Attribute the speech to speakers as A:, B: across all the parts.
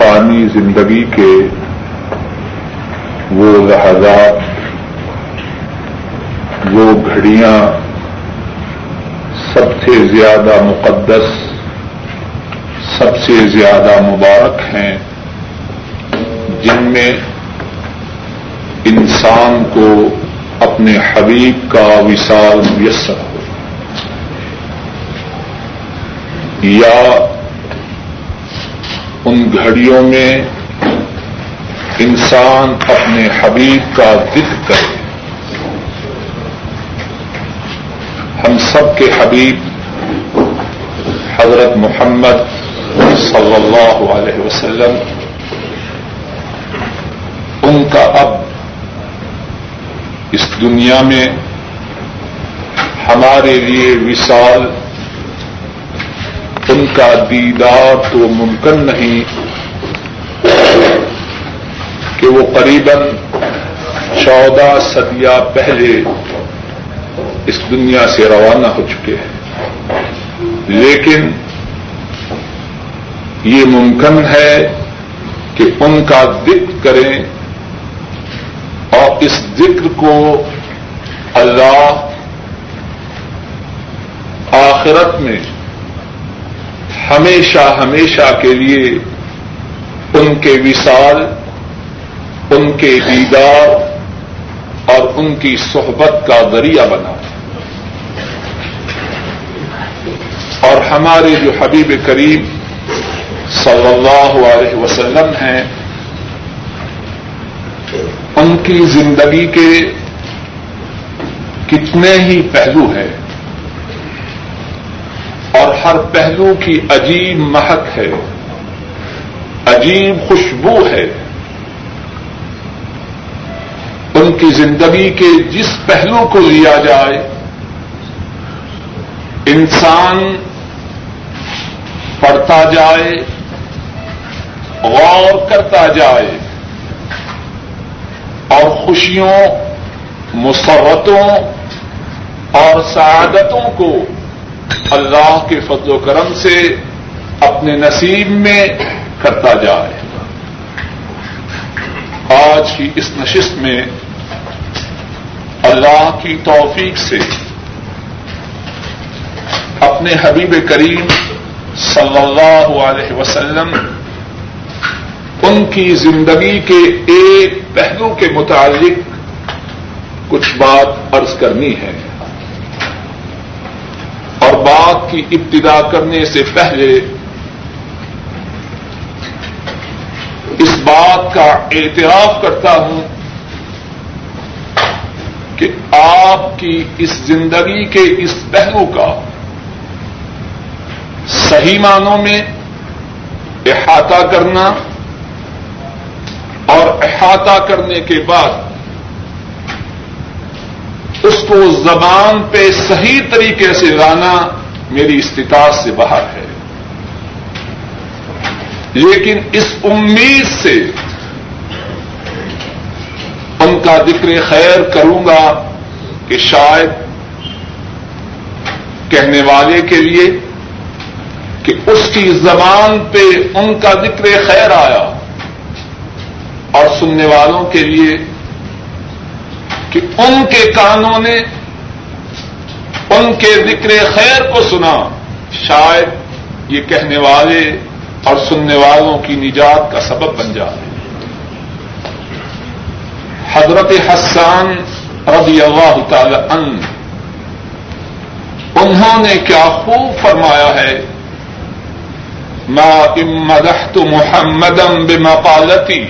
A: پانی زندگی کے وہ لحظات، وہ گھڑیاں سب سے زیادہ مقدس، سب سے زیادہ مبارک ہیں، جن میں انسان کو اپنے حبیب کا وصال میسر ہو۔ یا ان گھڑیوں میں انسان اپنے حبیب کا ذکر کرے۔ ہم سب کے حبیب حضرت محمد صلی اللہ علیہ وسلم، ان کا اب اس دنیا میں ہمارے لیے وصال ان کا دیدار تو ممکن نہیں کہ وہ قریب چودہ صدیہ پہلے اس دنیا سے روانہ ہو چکے ہیں۔ لیکن یہ ممکن ہے کہ ان کا ذکر کریں اور اس ذکر کو اللہ آخرت میں ہمیشہ ہمیشہ کے لیے ان کے وصال، ان کے دیدار اور ان کی صحبت کا ذریعہ بنا۔ اور ہمارے جو حبیب کریم صلی اللہ علیہ وسلم ہیں، ان کی زندگی کے کتنے ہی پہلو ہیں۔ اور ہر پہلو کی عجیب مہک ہے۔ عجیب خوشبو ہے۔ ان کی زندگی کے جس پہلو کو لیا جائے، انسان پڑھتا جائے، غور کرتا جائے، اور خوشیوں، مسرتوں اور سعادتوں کو اللہ کے فضل و کرم سے اپنے نصیب میں کرتا جائے آج کی اس نشست میں اللہ کی توفیق سے اپنے حبیب کریم صلی اللہ علیہ وسلم ان کی زندگی کے ایک پہلو کے متعلق کچھ بات عرض کرنی ہے۔ بات کی ابتدا کرنے سے پہلے اس بات کا اعتراف کرتا ہوں کہ آپ کی اس زندگی کے اس پہلو کا صحیح معنوں میں احاطہ کرنا اور احاطہ کرنے کے بعد اس کو زبان پہ صحیح طریقے سے لانا میری استطاعت سے باہر ہے۔ لیکن اس امید سے ان کا ذکر خیر کروں گا کہ شاید کہنے والے کے لیے کہ اس کی زبان پہ ان کا ذکر خیر آیا اور سننے والوں کے لیے کہ ان کے کانوں نے ان کے ذکر خیر کو سنا۔ شاید یہ کہنے والے اور سننے والوں کی نجات کا سبب بن جائے حضرت حسان رضی اللہ تعالی ان انہوں نے کیا خوب فرمایا ہے، ما امدحت محمدم بمقالتی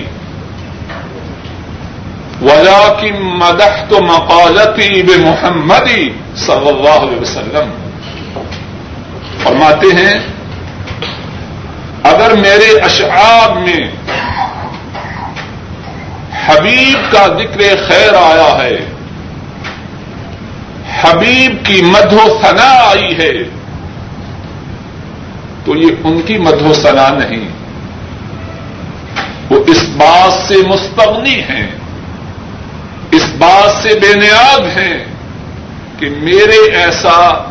A: ولا کی مدح تو مقالتی بے محمدی صلی اللہ علیہ وسلم۔ فرماتے ہیں، اگر میرے اشعار میں حبیب کا ذکر خیر آیا ہے، حبیب کی مدھو سنا آئی ہے، تو یہ ان کی مدھو سنا نہیں۔ وہ اس بات سے مستغنی ہیں۔ اس بات سے بے نیاد ہیں کہ میرے ایسا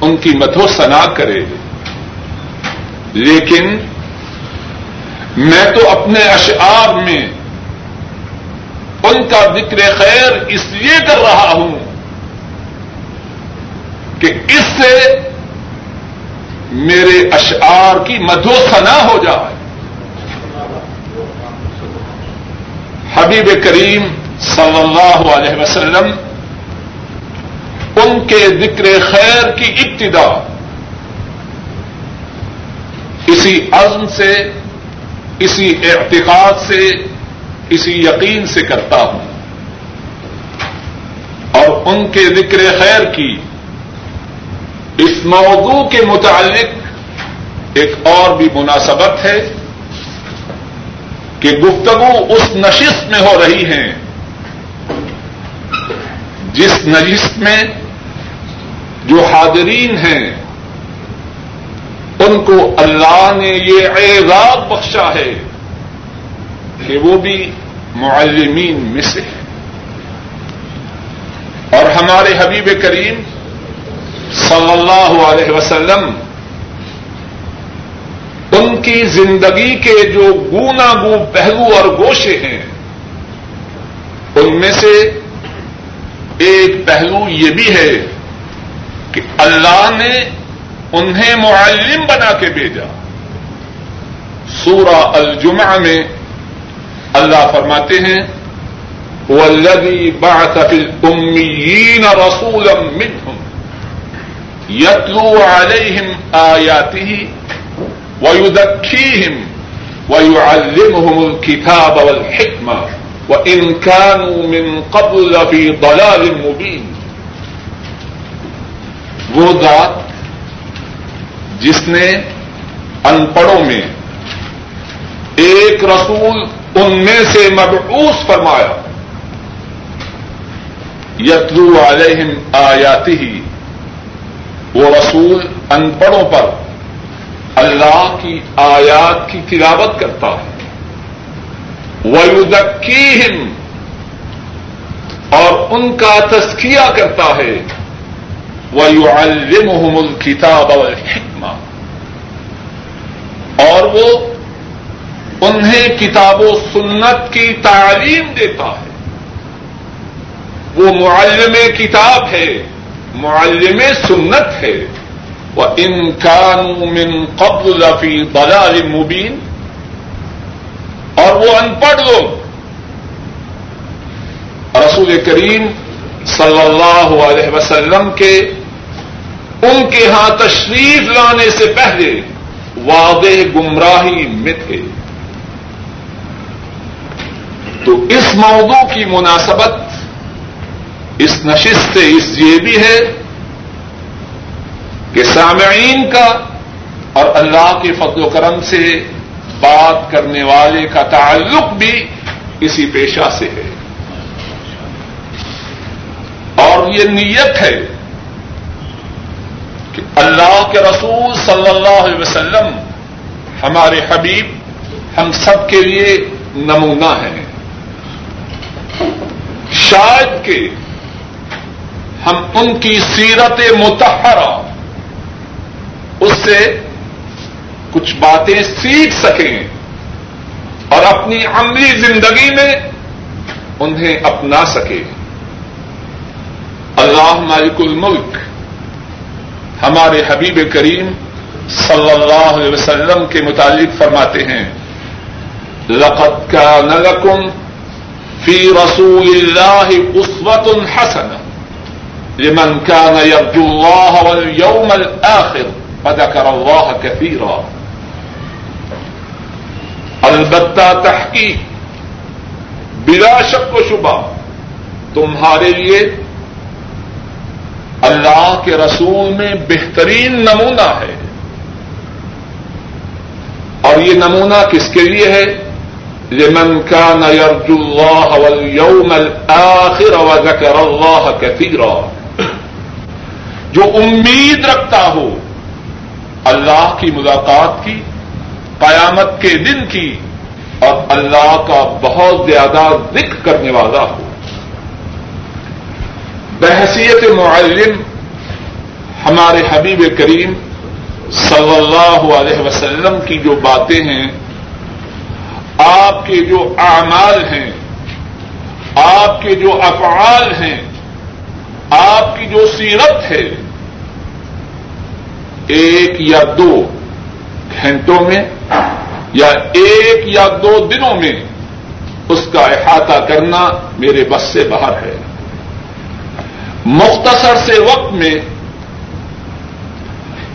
A: ان کی مدھو سنا کرے۔ لیکن میں تو اپنے اشعار میں ان کا ذکر خیر اس لیے کر رہا ہوں کہ اس سے میرے اشعار کی مدھو سنا ہو جائے۔ حبیب کریم صلی اللہ علیہ وسلم، ان کے ذکر خیر کی ابتدا اسی عزم سے، اسی اعتقاد سے، اسی یقین سے کرتا ہوں۔ اور ان کے ذکر خیر کی اس موضوع کے متعلق ایک اور بھی مناسبت ہے کہ گفتگو اس نشست میں ہو رہی ہے جس نشست میں جو حاضرین ہیں، ان کو اللہ نے یہ اعزاز بخشا ہے کہ وہ بھی معلمین میں سے ہیں۔ اور ہمارے حبیب کریم صلی اللہ علیہ وسلم، ان کی زندگی کے جو گونا گو پہلو اور گوشے ہیں، ان میں سے ایک پہلو یہ بھی ہے کہ اللہ نے انہیں معلم بنا کے بھیجا۔ سورہ الجمعہ میں اللہ فرماتے ہیں والذی بعث فی الامیین رسولا منہم یتلو علیہم آیاته ویدکیہم ویعلمہم الكتاب والحکمہ وإن كانوا من قبل في ضلال مبين۔ وہ ذات جس نے ان پڑھوں میں ایک رسول ان میں سے مبعوث فرمایا، یتلو علیہم آیاتی ہی وہ رسول ان پڑھوں پر اللہ کی آیات کی تلاوت کرتا ہے۔ ویدکیہم اور ان کا تسکیہ کرتا ہے۔ ویعلمہم الکتاب والحکمہ اور وہ انہیں کتاب و سنت کی تعلیم دیتا ہے۔ وہ معلم کتاب ہے، معلم سنت ہے۔ وہ انکان من قبل فی ضلال مبین اور وہ ان پڑھ لوگ رسول کریم صلی اللہ علیہ وسلم کے ان کے ہاں تشریف لانے سے پہلے واضح گمراہی میں تھے۔ تو اس موضوع کی مناسبت اس نشست سے اس یہ بھی ہے کہ سامعین کا اور اللہ کے فضل و کرم سے بات کرنے والے کا تعلق بھی اسی پیشہ سے ہے۔ اور یہ نیت ہے کہ اللہ کے رسول صلی اللہ علیہ وسلم ہمارے حبیب ہم سب کے لیے نمونہ ہیں۔ شاید کہ ہم ان کی سیرت متحرہ اس سے کچھ باتیں سیکھ سکیں اور اپنی عملی زندگی میں انہیں اپنا سکیں۔ اللہ مالک الملک، ہمارے حبیب کریم صلی اللہ علیہ وسلم کے متعلق فرماتے ہیں، لقد كان لكم في رسول الله أسوة حسنة لمن كان يرجو الله واليوم الآخر فذكر الله كثيرا البتہ تحقیق، بلا شک و شبہ، تمہارے لیے اللہ کے رسول میں بہترین نمونہ ہے۔ اور یہ نمونہ کس کے لیے ہے؟ لمن كان يرجو الله واليوم الآخر وذكر الله كثيرا جو امید رکھتا ہو، اللہ کی ملاقات کی قیامت کے دن کی اور اللہ کا بہت زیادہ ذکر کرنے والا ہو۔ بحثیت معلم ہمارے حبیب کریم صلی اللہ علیہ وسلم کی جو باتیں ہیں، آپ کے جو اعمال ہیں، آپ کے جو افعال ہیں، آپ کی جو سیرت ہے، ایک یا دو گھنٹوں میں یا ایک یا دو دنوں میں اس کا احاطہ کرنا میرے بس سے باہر ہے۔ مختصر سے وقت میں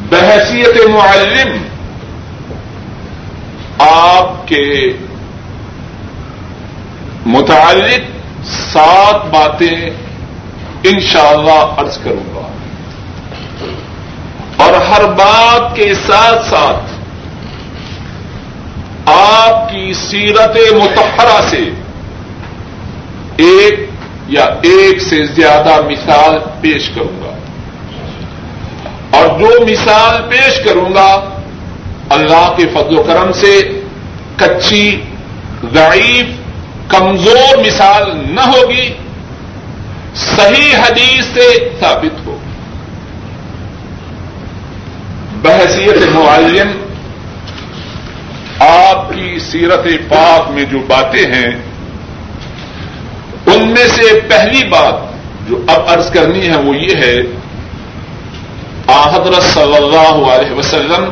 A: بحثیت معلم آپ کے متعلق سات باتیں انشاءاللہ اللہ ارض کروں گا۔ اور ہر بات کے ساتھ ساتھ آپ کی سیرت متحرہ سے ایک یا ایک سے زیادہ مثال پیش کروں گا۔ اور جو مثال پیش کروں گا، اللہ کے فضل و کرم سے کچی ضعیف، کمزور مثال نہ ہوگی، صحیح حدیث سے ثابت ہو بحثیت معلم آپ کی سیرت پاک میں جو باتیں ہیں، ان میں سے پہلی بات جو اب عرض کرنی ہے وہ یہ ہے حضرت صلی اللہ علیہ وسلم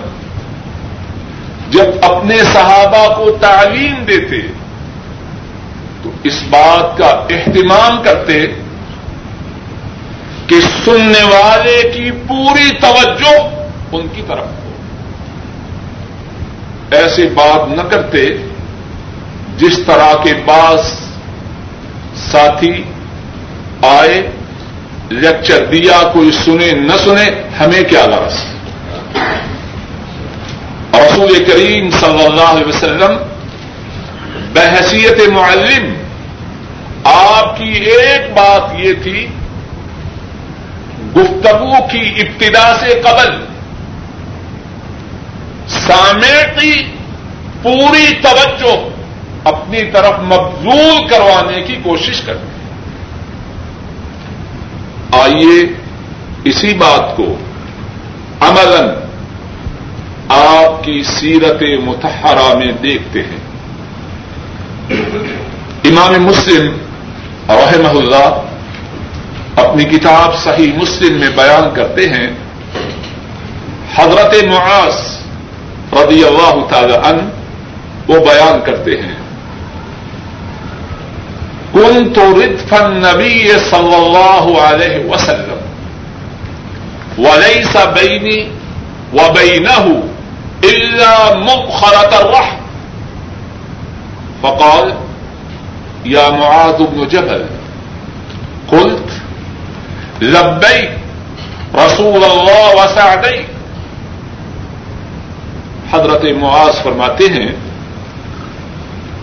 A: جب اپنے صحابہ کو تعلیم دیتے، تو اس بات کا اہتمام کرتے کہ سننے والے کی پوری توجہ ان کی طرف۔ ہو ایسی بات نہ کرتے جس طرح کے پاس ساتھی آئے، لیکچر دیا، کوئی سنے، نہ سنے، ہمیں کیا لرس رسول کریم صلی اللہ علیہ وسلم، بحثیت معلم، آپ کی ایک بات یہ تھی، گفتگو کی ابتدا سے قبل سامع کی پوری توجہ اپنی طرف مبزول کروانے کی کوشش کرتے ہیں۔ آئیے اسی بات کو عملاً آپ کی سیرت متحرہ میں دیکھتے ہیں۔ امام مسلم رحمہ اللہ اپنی کتاب صحیح مسلم میں بیان کرتے ہیں۔ حضرت معاذ رضی اللہ تعالی عنہ وہ بیان کرتے ہیں۔ کن تو ردفن نبی صلی اللہ علیہ وسلم ولی سا بینی و بینہ مخرت الرحم۔ فقال یا معاذ بن جبل، قلت لبئی رسول اللہ وسعدئی حضرت معاذ فرماتے ہیں،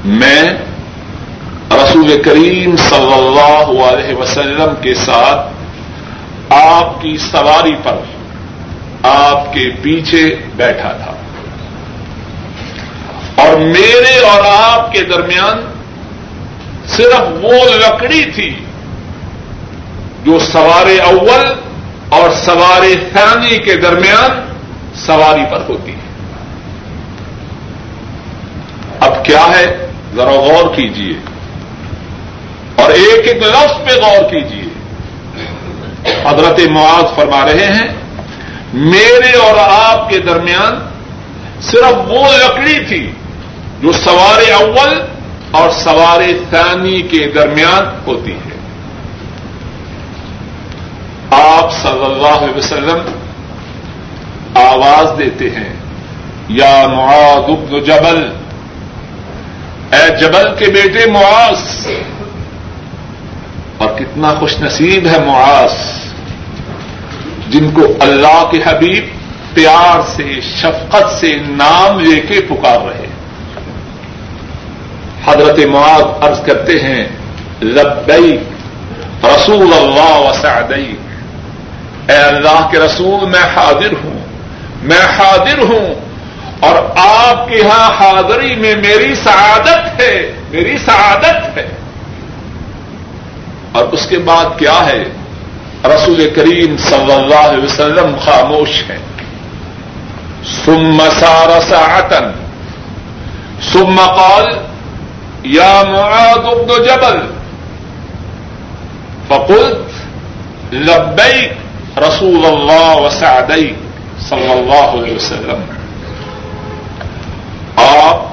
A: میں رسول کریم صلی اللہ علیہ وسلم کے ساتھ آپ کی سواری پر آپ کے پیچھے بیٹھا تھا۔ اور میرے اور آپ کے درمیان صرف وہ لکڑی تھی جو سوار اول اور سوار ثانی کے درمیان سواری پر ہوتی ہے اب کیا ہے؟ ذرا غور کیجیے اور ایک ایک لفظ پہ غور کیجیے حضرت معاذ فرما رہے ہیں، میرے اور آپ کے درمیان صرف وہ لکڑی تھی جو سوار اول اور سوار ثانی کے درمیان ہوتی ہے۔ آپ صلی اللہ علیہ وسلم آواز دیتے ہیں، یا معاذ ابن جبل اے جبل کے بیٹے معاذ۔ اور کتنا خوش نصیب ہے معاذ، جن کو اللہ کے حبیب پیار سے، شفقت سے نام لے کے پکار رہے۔ حضرت معاذ عرض کرتے ہیں لبئی رسول اللہ وسعدئی اے اللہ کے رسول، میں حاضر ہوں، میں حاضر ہوں۔ اور آپ کے ہاں حاضری میں میری سعادت ہے، میری سعادت ہے۔ اور اس کے بعد کیا ہے؟ رسول کریم صلی اللہ علیہ وسلم خاموش ہے سم سار ساعتن سم قال، یا معاذ بن جبل فقلت، لبیک رسول اللہ وسعدیک صلی اللہ علیہ وسلم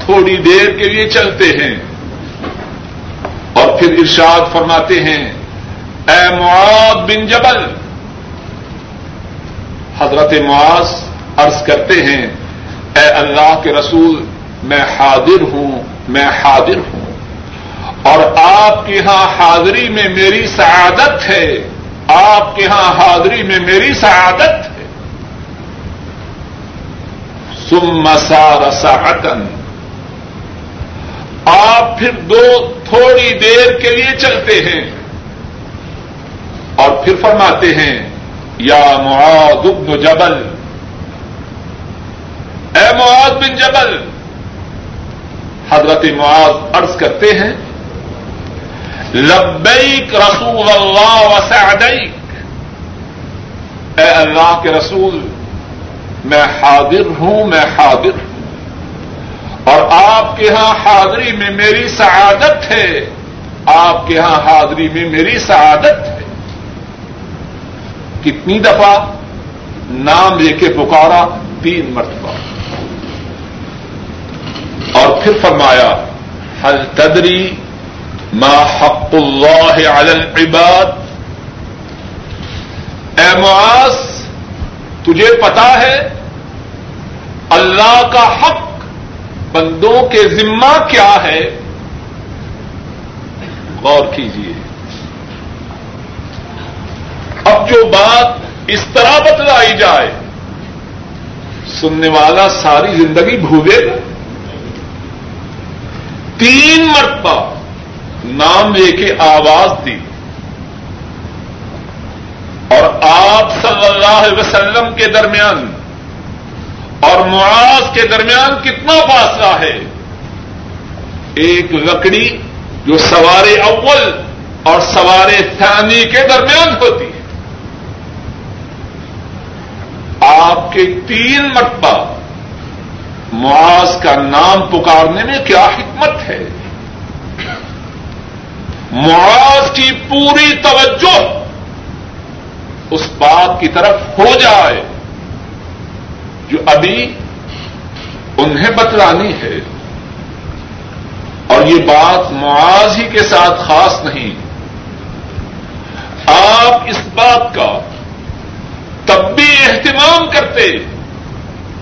A: تھوڑی دیر کے لیے چلتے ہیں۔ اور پھر ارشاد فرماتے ہیں، اے معاذ بن جبل۔ حضرت معاذ عرض کرتے ہیں، اے اللہ کے رسول، میں حاضر ہوں، میں حاضر ہوں۔ اور آپ کے ہاں حاضری میں میری سعادت ہے۔ آپ کے ہاں حاضری میں میری سعادت ہے۔ سم سار ساٹن آپ پھر دو تھوڑی دیر کے لیے چلتے ہیں اور پھر فرماتے ہیں، یا معاذ بن جبل۔ اے معاذ بن جبل، حضرت معاذ عرض کرتے ہیں، لبیک رسول اللہ وسعدیک اے اللہ کے رسول، میں حاضر ہوں، میں حاضر۔ ہوں اور آپ کے ہاں حاضری میں میری سعادت ہے۔ آپ کے ہاں حاضری میں میری سعادت ہے۔ کتنی دفعہ نام لے کے پکارا، تین مرتبہ۔ اور پھر فرمایا حل تدری ما حق اللہ علی العباد؟ اے معاذ، تجھے پتا ہے، اللہ کا حق بندوں کے ذمہ کیا ہے؟ غور کیجیے اب جو بات اس طرح بتلائی جائے، سننے والا ساری زندگی بھولے گا۔ تین مرتبہ نام لے کے آواز دی۔ اور آپ صلی اللہ علیہ وسلم کے درمیان اور معاذ کے درمیان کتنا فاصلہ ہے؟ ایک لکڑی جو سوار اول اور سوار ثانی کے درمیان ہوتی ہے۔ آپ کے تین مرتبہ معاذ کا نام پکارنے میں کیا حکمت ہے؟ معاذ کی پوری توجہ اس بات کی طرف ہو جائے۔ جو ابھی انہیں بتلانی ہے اور یہ بات معاذ ہی کے ساتھ خاص نہیں۔ آپ اس بات کا تب بھی اہتمام کرتے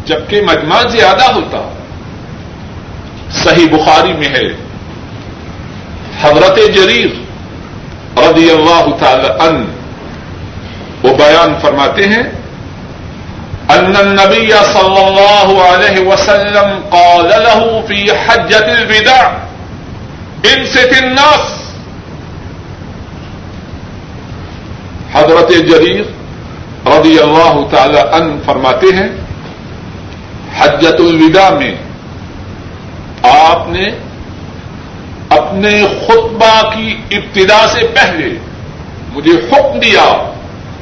A: جبکہ مجمع زیادہ ہوتا۔ صحیح بخاری میں ہے۔ حضرت جریر رضی اللہ تعالی ان وہ بیان فرماتے ہیں ان النبی صلی اللہ علیہ وسلم قال له في حجة الوداع انست الناس. حضرت جریر رضی اللہ تعالی ان فرماتے ہیں حجت الوداع میں آپ نے اپنے خطبہ کی ابتدا سے پہلے مجھے حکم دیا،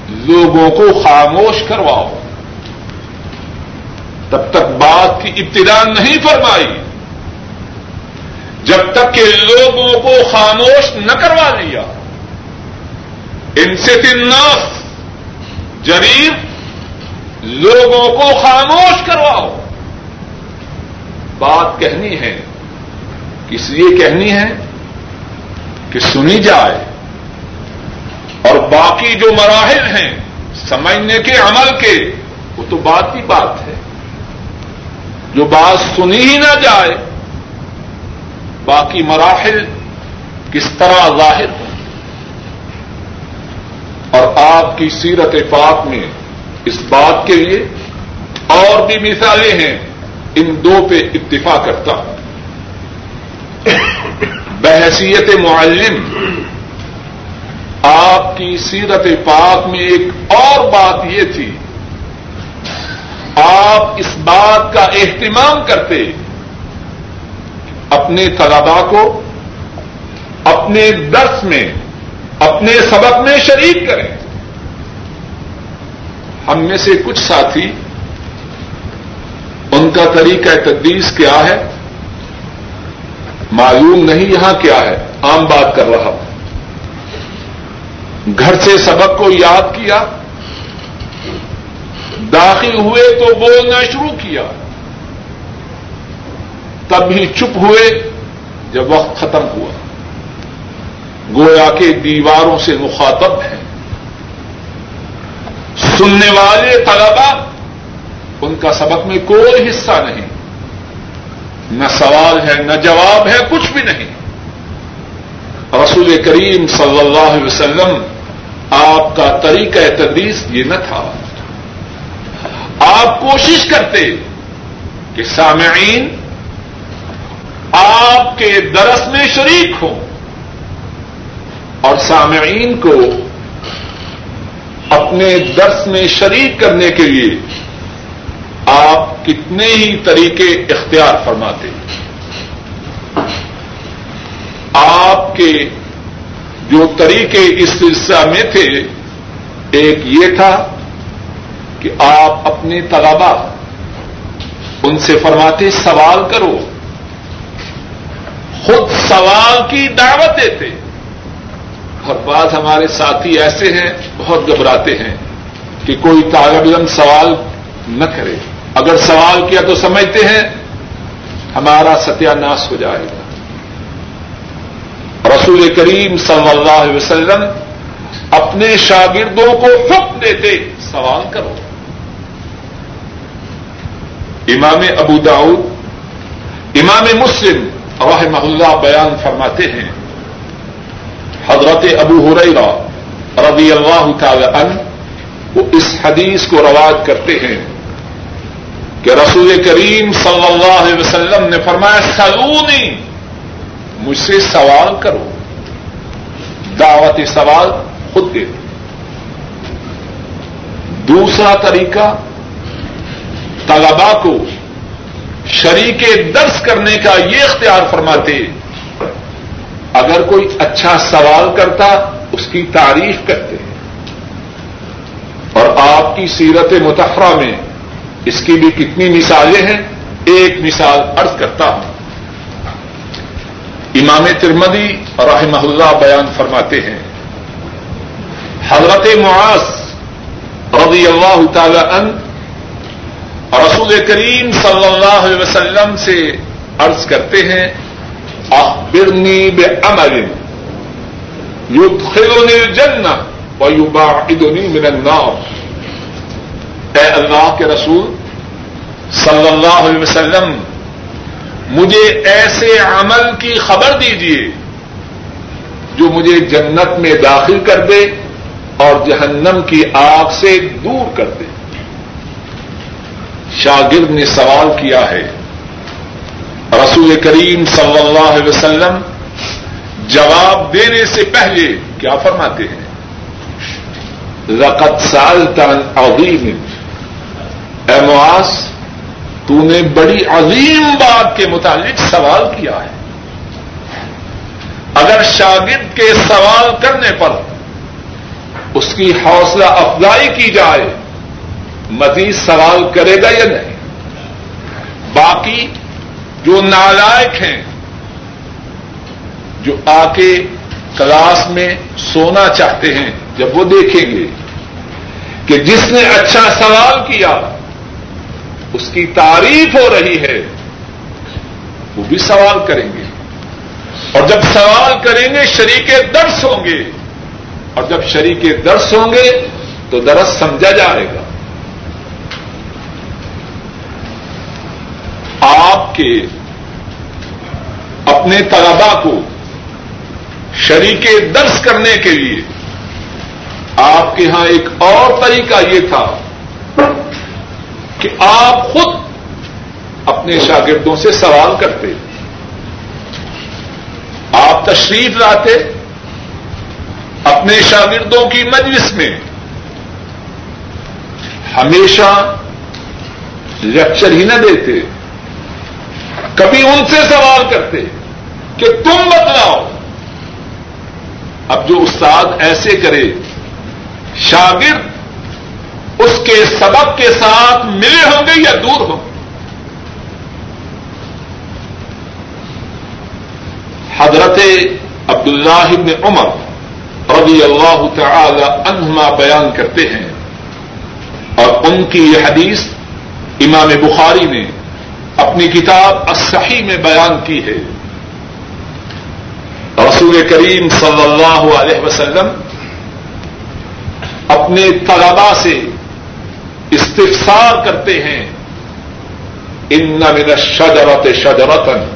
A: لوگوں کو خاموش کرواؤ۔ تب تک بات کی ابتدا نہیں فرمائی۔ جب تک کہ لوگوں کو خاموش نہ کروا لیا۔ ان سے تناس جریب لوگوں کو خاموش کرواؤ۔ بات کہنی ہے۔ اس لیے کہنی ہے؟ کہ سنی جائے۔ اور باقی جو مراحل ہیں، سمجھنے کے عمل کے، وہ تو بات کی بات ہے۔ جو بات سنی ہی نہ جائے، باقی مراحل کس طرح ظاہر ہو اور آپ کی سیرت پاک میں اس بات کے لیے اور بھی مثالیں ہیں، ان دو پہ اتفاق کرتا ہوں۔ بحثیت معلم، آپ کی سیرت پاک میں ایک اور بات یہ تھی آپ اس بات کا اہتمام کرتے اپنے طلبا کو اپنے درس میں، اپنے سبق میں شریک کریں۔ ہم میں سے کچھ ساتھی ان کا طریقہ تدریس کیا ہے؟ معلوم نہیں یہاں کیا ہے۔ عام بات کر رہا ہوں۔ گھر سے سبق کو یاد کیا۔ داخل ہوئے تو بولنا شروع کیا۔ تب ہی چپ ہوئے جب وقت ختم ہوا۔ گویا کے دیواروں سے مخاطب ہیں۔ سننے والے طلبا ان کا سبق میں کوئی حصہ نہیں۔ نہ سوال ہے، نہ جواب ہے، کچھ بھی نہیں۔ رسول کریم صلی اللہ علیہ وسلم، آپ کا طریقہ تدریس یہ نہ تھا۔ آپ کوشش کرتے کہ سامعین، آپ کے درس میں شریک ہوں اور سامعین کو اپنے درس میں شریک کرنے کے لیے آپ کتنے ہی طریقے اختیار فرماتے آپ کے جو طریقے اس سلسلہ میں تھے، ایک یہ تھا کہ آپ اپنے طلبا ان سے فرماتے سوال کرو۔ خود سوال کی دعوت دیتے۔ اور بعض ہمارے ساتھی ایسے ہیں، بہت گھبراتے ہیں کہ کوئی طالب علم سوال نہ کرے۔ اگر سوال کیا تو سمجھتے ہیں، ہمارا ستیہ ناش ہو جائے گا۔ رسول کریم صلی اللہ علیہ وسلم اپنے شاگردوں کو حکم دیتے، سوال کرو۔ امام ابو داؤد امام مسلم رحمہ اللہ بیان فرماتے ہیں۔ حضرت ابو ہریرا رضی اللہ تعالی عنہ وہ اس حدیث کو رواج کرتے ہیں کہ رسول کریم صلی اللہ علیہ وسلم نے فرمایا، سلونی، مجھ سے سوال کرو۔ دعوت سوال خود دے دوسرا طریقہ طلبا کو شریک درس کرنے کا یہ اختیار فرماتے، اگر کوئی اچھا سوال کرتا، اس کی تعریف کرتے۔ اور آپ کی سیرت متحرہ میں اس کی بھی کتنی مثالیں ہیں، ایک مثال ارض کرتا ہوں۔ امام ترمدی رحمہ اللہ بیان فرماتے ہیں، حضرت معاذ رضی اللہ تعالی رسول کریم صلی اللہ علیہ وسلم سے عرض کرتے ہیں، اخبرنی بے امر يدخلني الجنة ويباعدني من النار. اے اللہ کے رسول صلی اللہ علیہ وسلم، مجھے ایسے عمل کی خبر دیجیے جو مجھے جنت میں داخل کر دے اور جہنم کی آگ سے دور کر دے۔ شاگرد نے سوال کیا ہے۔ رسول کریم صلی اللہ علیہ وسلم جواب دینے سے پہلے کیا فرماتے ہیں؟ رقت سال تن عظیم۔ اے معاذ، تو نے بڑی عظیم بات کے متعلق سوال کیا ہے۔ اگر شاگرد کے سوال کرنے پر اس کی حوصلہ افزائی کی جائے مزید سوال کرے گا یا نہیں؟ باقی جو نالائق ہیں، جو آ کے کلاس میں سونا چاہتے ہیں، جب وہ دیکھیں گے کہ جس نے اچھا سوال کیا، اس کی تعریف ہو رہی ہے، وہ بھی سوال کریں گے۔ اور جب سوال کریں گے، شریک درس ہوں گے۔ اور جب شریک درس ہوں گے، تو درس سمجھا جائے گا۔ آپ کے اپنے طلبا کو شریک درس کرنے کے لیے آپ کے ہاں ایک اور طریقہ یہ تھا کہ آپ خود اپنے شاگردوں سے سوال کرتے۔ آپ تشریف لاتے اپنے شاگردوں کی مجلس میں۔ ہمیشہ لیکچر ہی نہ دیتے۔ کبھی ان سے سوال کرتے کہ تم بتلاؤ۔ اب جو استاد ایسے کرے، شاگرد اس کے سبق کے ساتھ ملے ہوں گے یا دور ہوں حضرت عبد اللہ عمر رضی اللہ تعالی عنہما بیان کرتے ہیں اور ان کی یہ حدیث امام بخاری نے اپنی کتاب الصحیح میں بیان کی ہے۔ رسول کریم صلی اللہ علیہ وسلم اپنے طلبا سے استفسار کرتے ہیں۔ ان من الشجرت شجرتن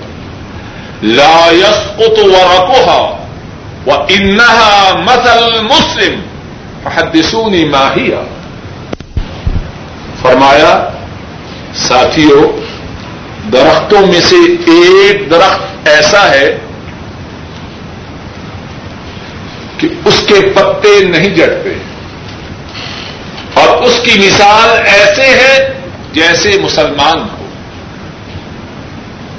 A: لا يسقط ورقها وانها مثل مسلم۔ فحدثوني ما هي۔ فرمایا ساتھیوں درختوں میں سے ایک درخت ایسا ہے کہ اس کے پتے نہیں جڑتے اور اس کی مثال ایسے ہے جیسے مسلمان ہو۔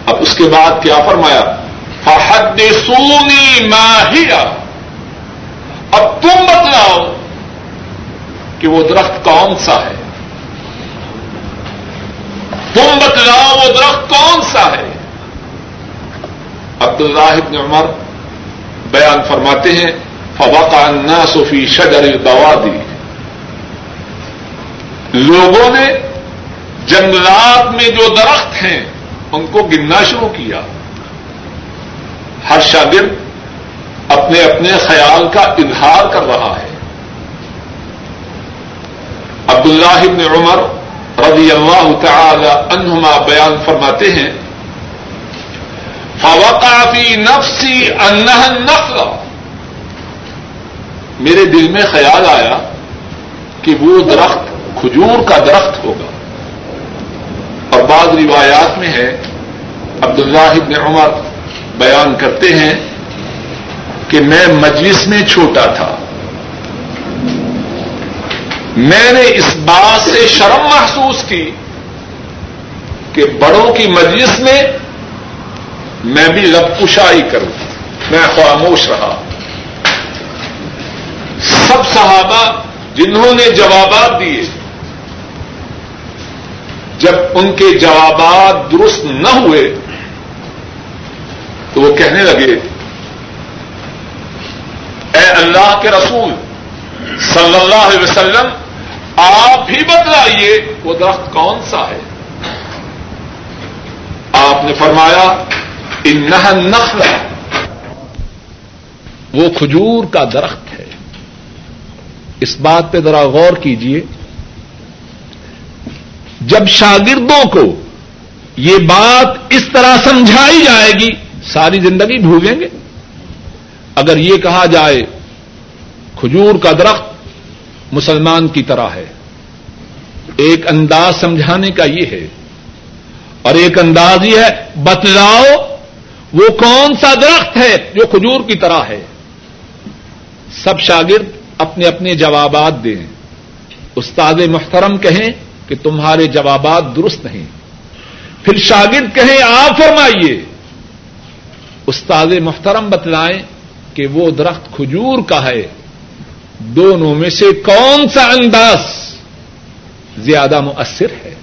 A: اب اس کے بعد کیا فرمایا؟ فحد سونی ماہیا اب تم بتلاؤ کہ وہ درخت کون سا ہے؟ تم بتلاؤ وہ درخت کون سا ہے؟ عبد اللہ ابن عمر بیان فرماتے ہیں، فوقع الناس فی شجر البوادی لوگوں نے جنگلات میں جو درخت ہیں، ان کو گننا شروع کیا۔ ہر شاگرد اپنے اپنے خیال کا اظہار کر رہا ہے۔ عبداللہ ابن عمر رضی اللہ تعالی عنہما بیان فرماتے ہیں فوقافی نفسی انہ نقل میرے دل میں خیال آیا کہ وہ درخت کھجور کا درخت ہوگا۔ اور بعض روایات میں ہے، عبداللہ ابن عمر بیان کرتے ہیں کہ میں مجلس میں چھوٹا تھا۔ میں نے اس بات سے شرم محسوس کی کہ بڑوں کی مجلس میں میں بھی لب کشائی کروں۔ میں خاموش رہا۔ سب صحابہ جنہوں نے جوابات دیے، جب ان کے جوابات درست نہ ہوئے، تو وہ کہنے لگے، اے اللہ کے رسول صلی اللہ علیہ وسلم آپ بھی بتلائیے وہ درخت کون سا ہے۔ آپ نے فرمایا انہ نخل وہ کھجور کا درخت ہے۔ اس بات پہ ذرا غور کیجیے جب شاگردوں کو یہ بات اس طرح سمجھائی جائے گی، ساری زندگی بھولیں گے۔ اگر یہ کہا جائے، کھجور کا درخت مسلمان کی طرح ہے۔ ایک انداز سمجھانے کا یہ ہے۔ اور ایک انداز یہ ہے، بتلاؤ وہ کون سا درخت ہے جو کھجور کی طرح ہے۔ سب شاگرد اپنے اپنے جوابات دیں۔ استاد محترم کہیں کہ تمہارے جوابات درست نہیں۔ پھر شاگرد کہیں، آپ فرمائیے۔ استاد محترم بتلائیں کہ وہ درخت کھجور کا ہے۔ دونوں میں سے کون سا انداز زیادہ مؤثر ہے؟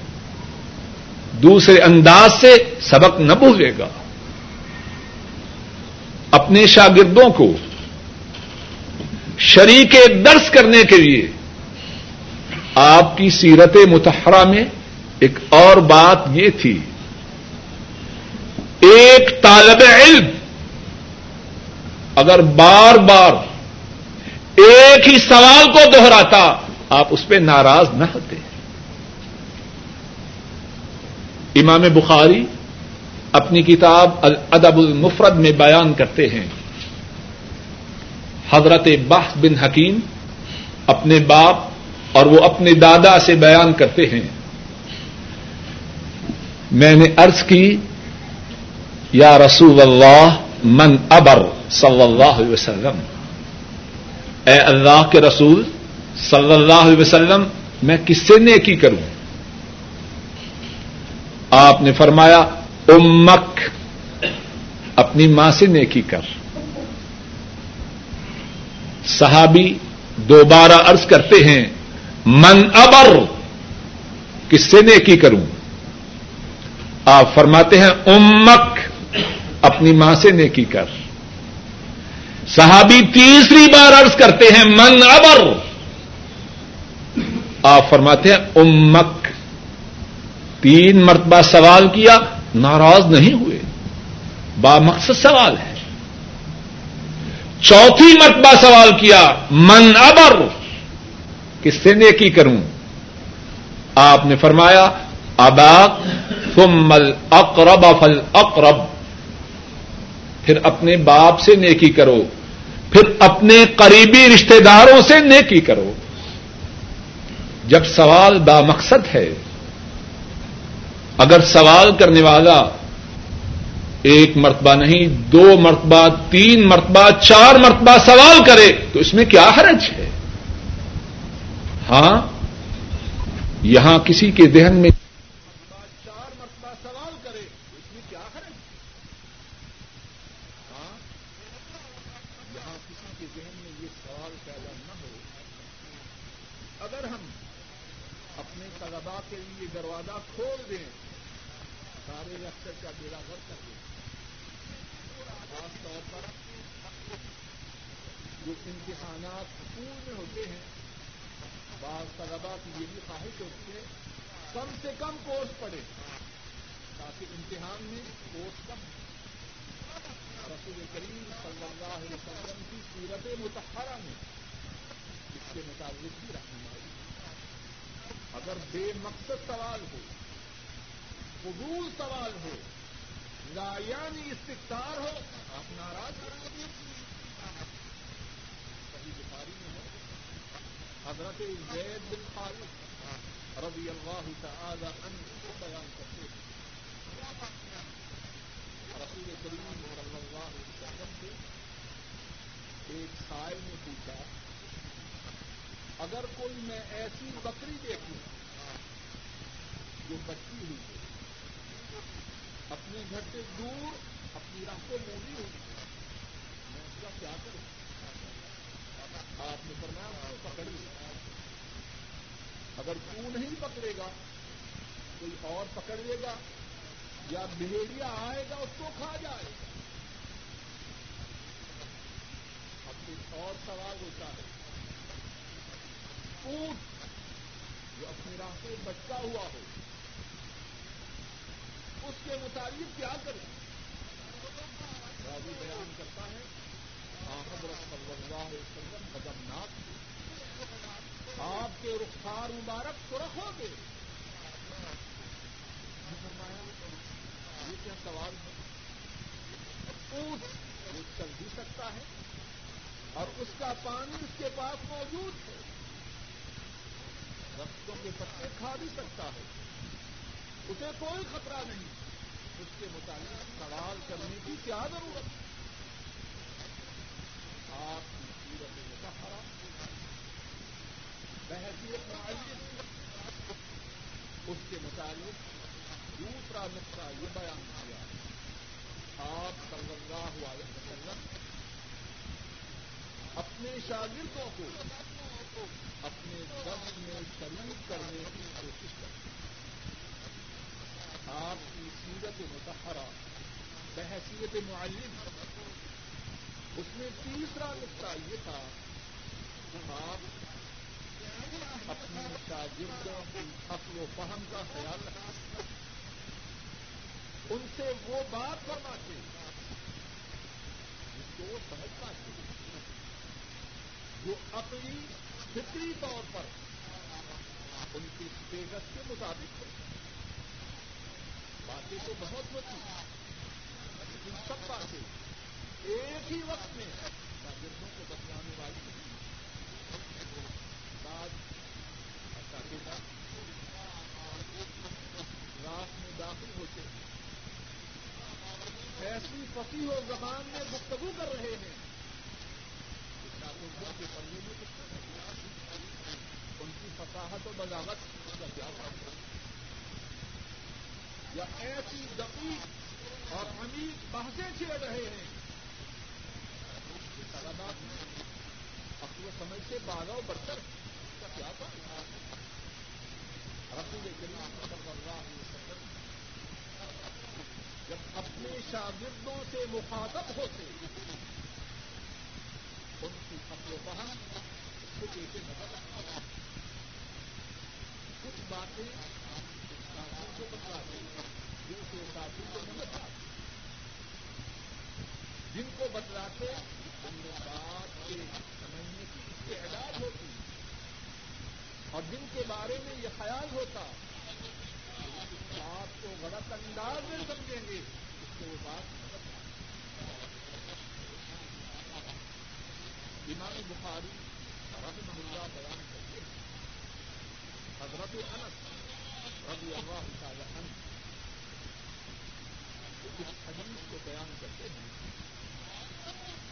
A: دوسرے انداز سے سبق نہ بھولے گا۔ اپنے شاگردوں کو شریک درس کرنے کے لیے آپ کی سیرت متحرہ میں ایک اور بات یہ تھی۔ ایک طالب علم اگر بار بار ایک ہی سوال کو دوہراتا آپ اس پہ ناراض نہ ہوتے۔ امام بخاری اپنی کتاب الادب المفرد میں بیان کرتے ہیں۔ حضرت باہ بن حکیم اپنے باپ اور وہ اپنے دادا سے بیان کرتے ہیں۔ میں نے ارض کی، یا رسول اللہ، من ابر، صلی اللہ علیہ وسلم۔ اے اللہ کے رسول صلی اللہ علیہ وسلم، میں کس سے نیکی کروں؟ آپ نے فرمایا، امک، اپنی ماں سے نیکی کر۔ صحابی دوبارہ عرض کرتے ہیں، من ابر، کس سے نیکی کروں؟ آپ فرماتے ہیں، امک، اپنی ماں سے نیکی کر۔ صحابی تیسری بار عرض کرتے ہیں، من ابر آپ فرماتے ہیں، امک. تین مرتبہ سوال کیا، ناراض نہیں ہوئے۔ با مقصد سوال ہے۔ چوتھی مرتبہ سوال کیا، من ابر کس سے نیکی کروں؟ آپ نے فرمایا اباک ثم الاقرب فل اقرب پھر اپنے باپ سے نیکی کرو، پھر اپنے قریبی رشتے داروں سے نیکی کرو۔ جب سوال با مقصد ہے، اگر سوال کرنے والا ایک مرتبہ نہیں، دو مرتبہ، تین مرتبہ، چار مرتبہ سوال کرے، تو اس میں کیا حرج ہے؟ ہاں یہاں کسی کے ذہن میں چار مرتبہ سوال کرے اس میں کیا حرج ہاں یہاں کسی کے ذہن میں یہ سوال پیدا نہ ہو، اگر ہم اپنے طلبا کے لیے دروازہ کھول دیں، سارے اکثر کا بیڑا گھر کر دیں۔ خاص طور پر جو امتحانات اسکول میں ہوتے ہیں، بعض طلبا کی یہ بھی خواہش ہوتی ہے، کم سے کم کورس پڑے تاکہ امتحان میں کورس کم رسول کریم صلی اللہ علیہ وسلم کی سیرت متحرہ میں، اس کے مطابق بھی رہنمائی اگر بے مقصد سوال ہو قبول سوال ہو لایانی استقطار ہو، آپ ناراض صحیح بخاری میں ہے، حضرت زید بن خالد رضی اللہ تعالی عنہ کو بیان کرتے ہیں۔ رسول کریم صلی اللہ علیہ وسلم سے ایک سائل نے پوچھا، اگر کوئی میں ایسی بکری دیکھوں جو بچی ہوئی ہے اپنے گھر سے دور اپنی راہ کو مولی ہوئی میں اس کا کیا کروں؟ آپ نے فرمایا، اس کو پکڑی اگر تو نہیں پکڑے گا، کوئی اور پکڑ لے گا۔ یا بہیڑیا آئے گا، اس کو کھا جائے گا۔ اب ایک اور سوال ہوتا ہے۔ اونٹ جو اپنی راہ سے ہوا ہو، اس کے مطابق کیا کریں راجو بیان کرتا ہے حضرت صلی اللہ علیہ وسلم خدمناک تھے آپ کے رخسار مبارک سرخ ہو گئے یہ کیا سوال ہے اونٹ وہ چل بھی سکتا ہے اور اس کا پانی اس کے پاس موجود ہے۔ رستوں کے پتے کھا بھی سکتا ہے۔ اسے کوئی خطرہ نہیں۔ اس کے متعلق سوال کرنے کی کیا ضرورت ہے؟ آپ کی سیرت متحرہ بحثیت معلوم اس کے متعلق دوسرا نقطہ یہ بیان کیا آپ صلی اللہ علیہ وسلم اپنے شاگردوں کو اپنے دس میں شریک کرنے کی کوشش کرتے آپ کی سیرت متحرہ بحثیت معلم اس میں تیسرا نقطہ یہ تھا آپ اپنے شاگردوں کی عقل و فہم کا خیال رکھیں۔ ان سے وہ بات کرنا چاہیے جس کو وہ سمجھنا چاہیے جو اپنی فطری طور پر ان کی اسٹیٹس کے مطابق ہے۔ باتیں تو بہت ہوتی لیکن سب باتیں ایک ہی وقت میں شاگردوں کو بتلانے والی بات راس میں داخل ہوتے ہیں۔ ایسی فصیح و زبان میں گفتگو کر رہے ہیں۔ کے پلے میں ان کی فصاحت و بغاوت کا کیا یا ایسی دقیق اور امیر بحثیں چھیڑ رہے ہیں۔ طلبات میں اپنے سمجھ سے بارہ برتر کا کیا تھا رسول کریم صلی اللہ علیہ وسلم اپنے شاگردوں سے مخاطب ہوتے ان کی اپنے فہم اس کو کیسے نظر کچھ باتیں ساتھی کو بتلاتے جن کے ساتھی کو نہ بتلاتے جن کو بتلاتے ان بات کے سمجھنے کی استعداد ہوتی اور جن کے بارے میں یہ خیال ہوتا بات کو غلط انداز میں سمجھیں گے۔ امام بخاری رحم اللہ بیان کرتے ہیں۔ حضرت انس رضی اللہ تعالی عنہ اس حدیث کو بیان کرتے ہیں۔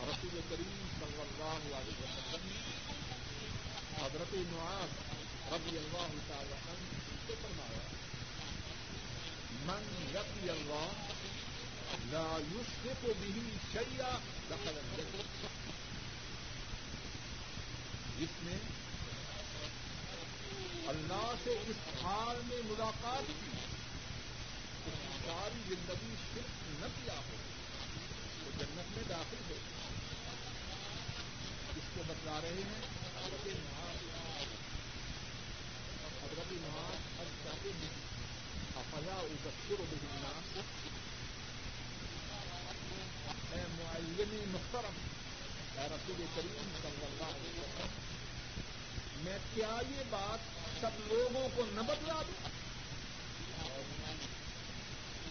A: رسول کریم صلی اللہ علیہ وسلم حضرت نعاز رضی اللہ تعالی عنہ سے فرمایا، من یقی اللہ لا یشرک به شیئا دخل الجنہ جس نے اللہ سے اس حال میں ملاقات کی، اس ساری زندگی صرف نہ کیا ہو تو جنت میں داخل ہو۔ اس کو بتلا رہے ہیں حضرت نواز حضرت نواز اب چاہتے ہیں افزا ابشر بہنا اے معلمی محترم اے رسول کریم صلی اللہ علیہ وسلم میں کیا یہ بات سب لوگوں کو نہ بتلا دوں؟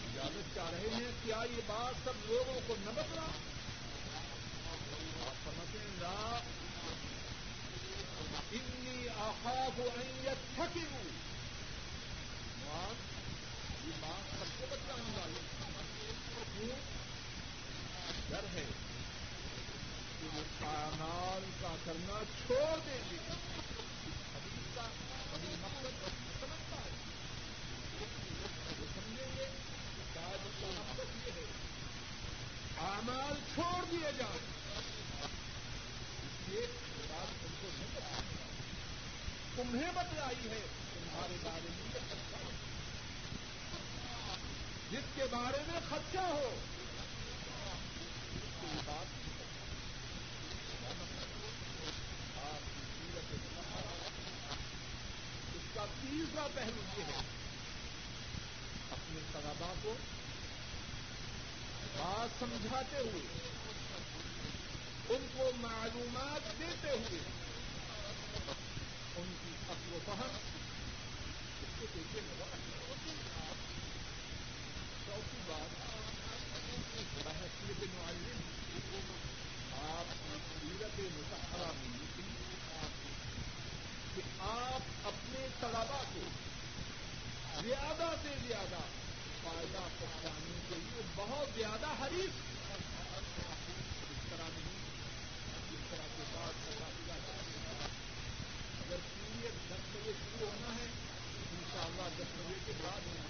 A: اجازت چاہ رہے ہیں؟ کیا یہ بات سب لوگوں کو نہ بتلا؟ آپ سمجھیں گا انی آخاف ایت تھکی ہوں یہ بات سب کو بتلانے والے کیوں ڈر ہے کہ وہ کامال کا کرنا چھوڑ دیں گے حدیث کا کبھی مقصد سمجھتا ہے وہ سمجھیں گے شاید اس کا مقصد یہ ہے اعمال چھوڑ دیے جائیں۔ اس لیے بات تم کو نہیں بتانے تمہیں بتلائی ہے تمہارے بارے میں یہ خدشہ جس کے بارے میں خدشہ ہو۔ اس کو بات نہیں آپ کی سیرت اس کا تیسرا پہلو یہ ہے اپنے طلبا کو بات سمجھاتے ہوئے، ان کو معلومات دیتے ہوئے، ان کی و فہم، اس کو دیکھیے لگا چوتھی بات، بحثیت معلم، آپ کی سیرت متحرہ میں تھی کہ آپ اپنے طلبا کو زیادہ سے زیادہ فائدہ پہنچانے کے لیے بہت زیادہ حریف اس طرح نہیں، اس طرح کے بعد مقابلہ اگر پیریڈ دس بجے شروع ہونا ہے ان شاء اللہ دس بجے کے بعد ہونا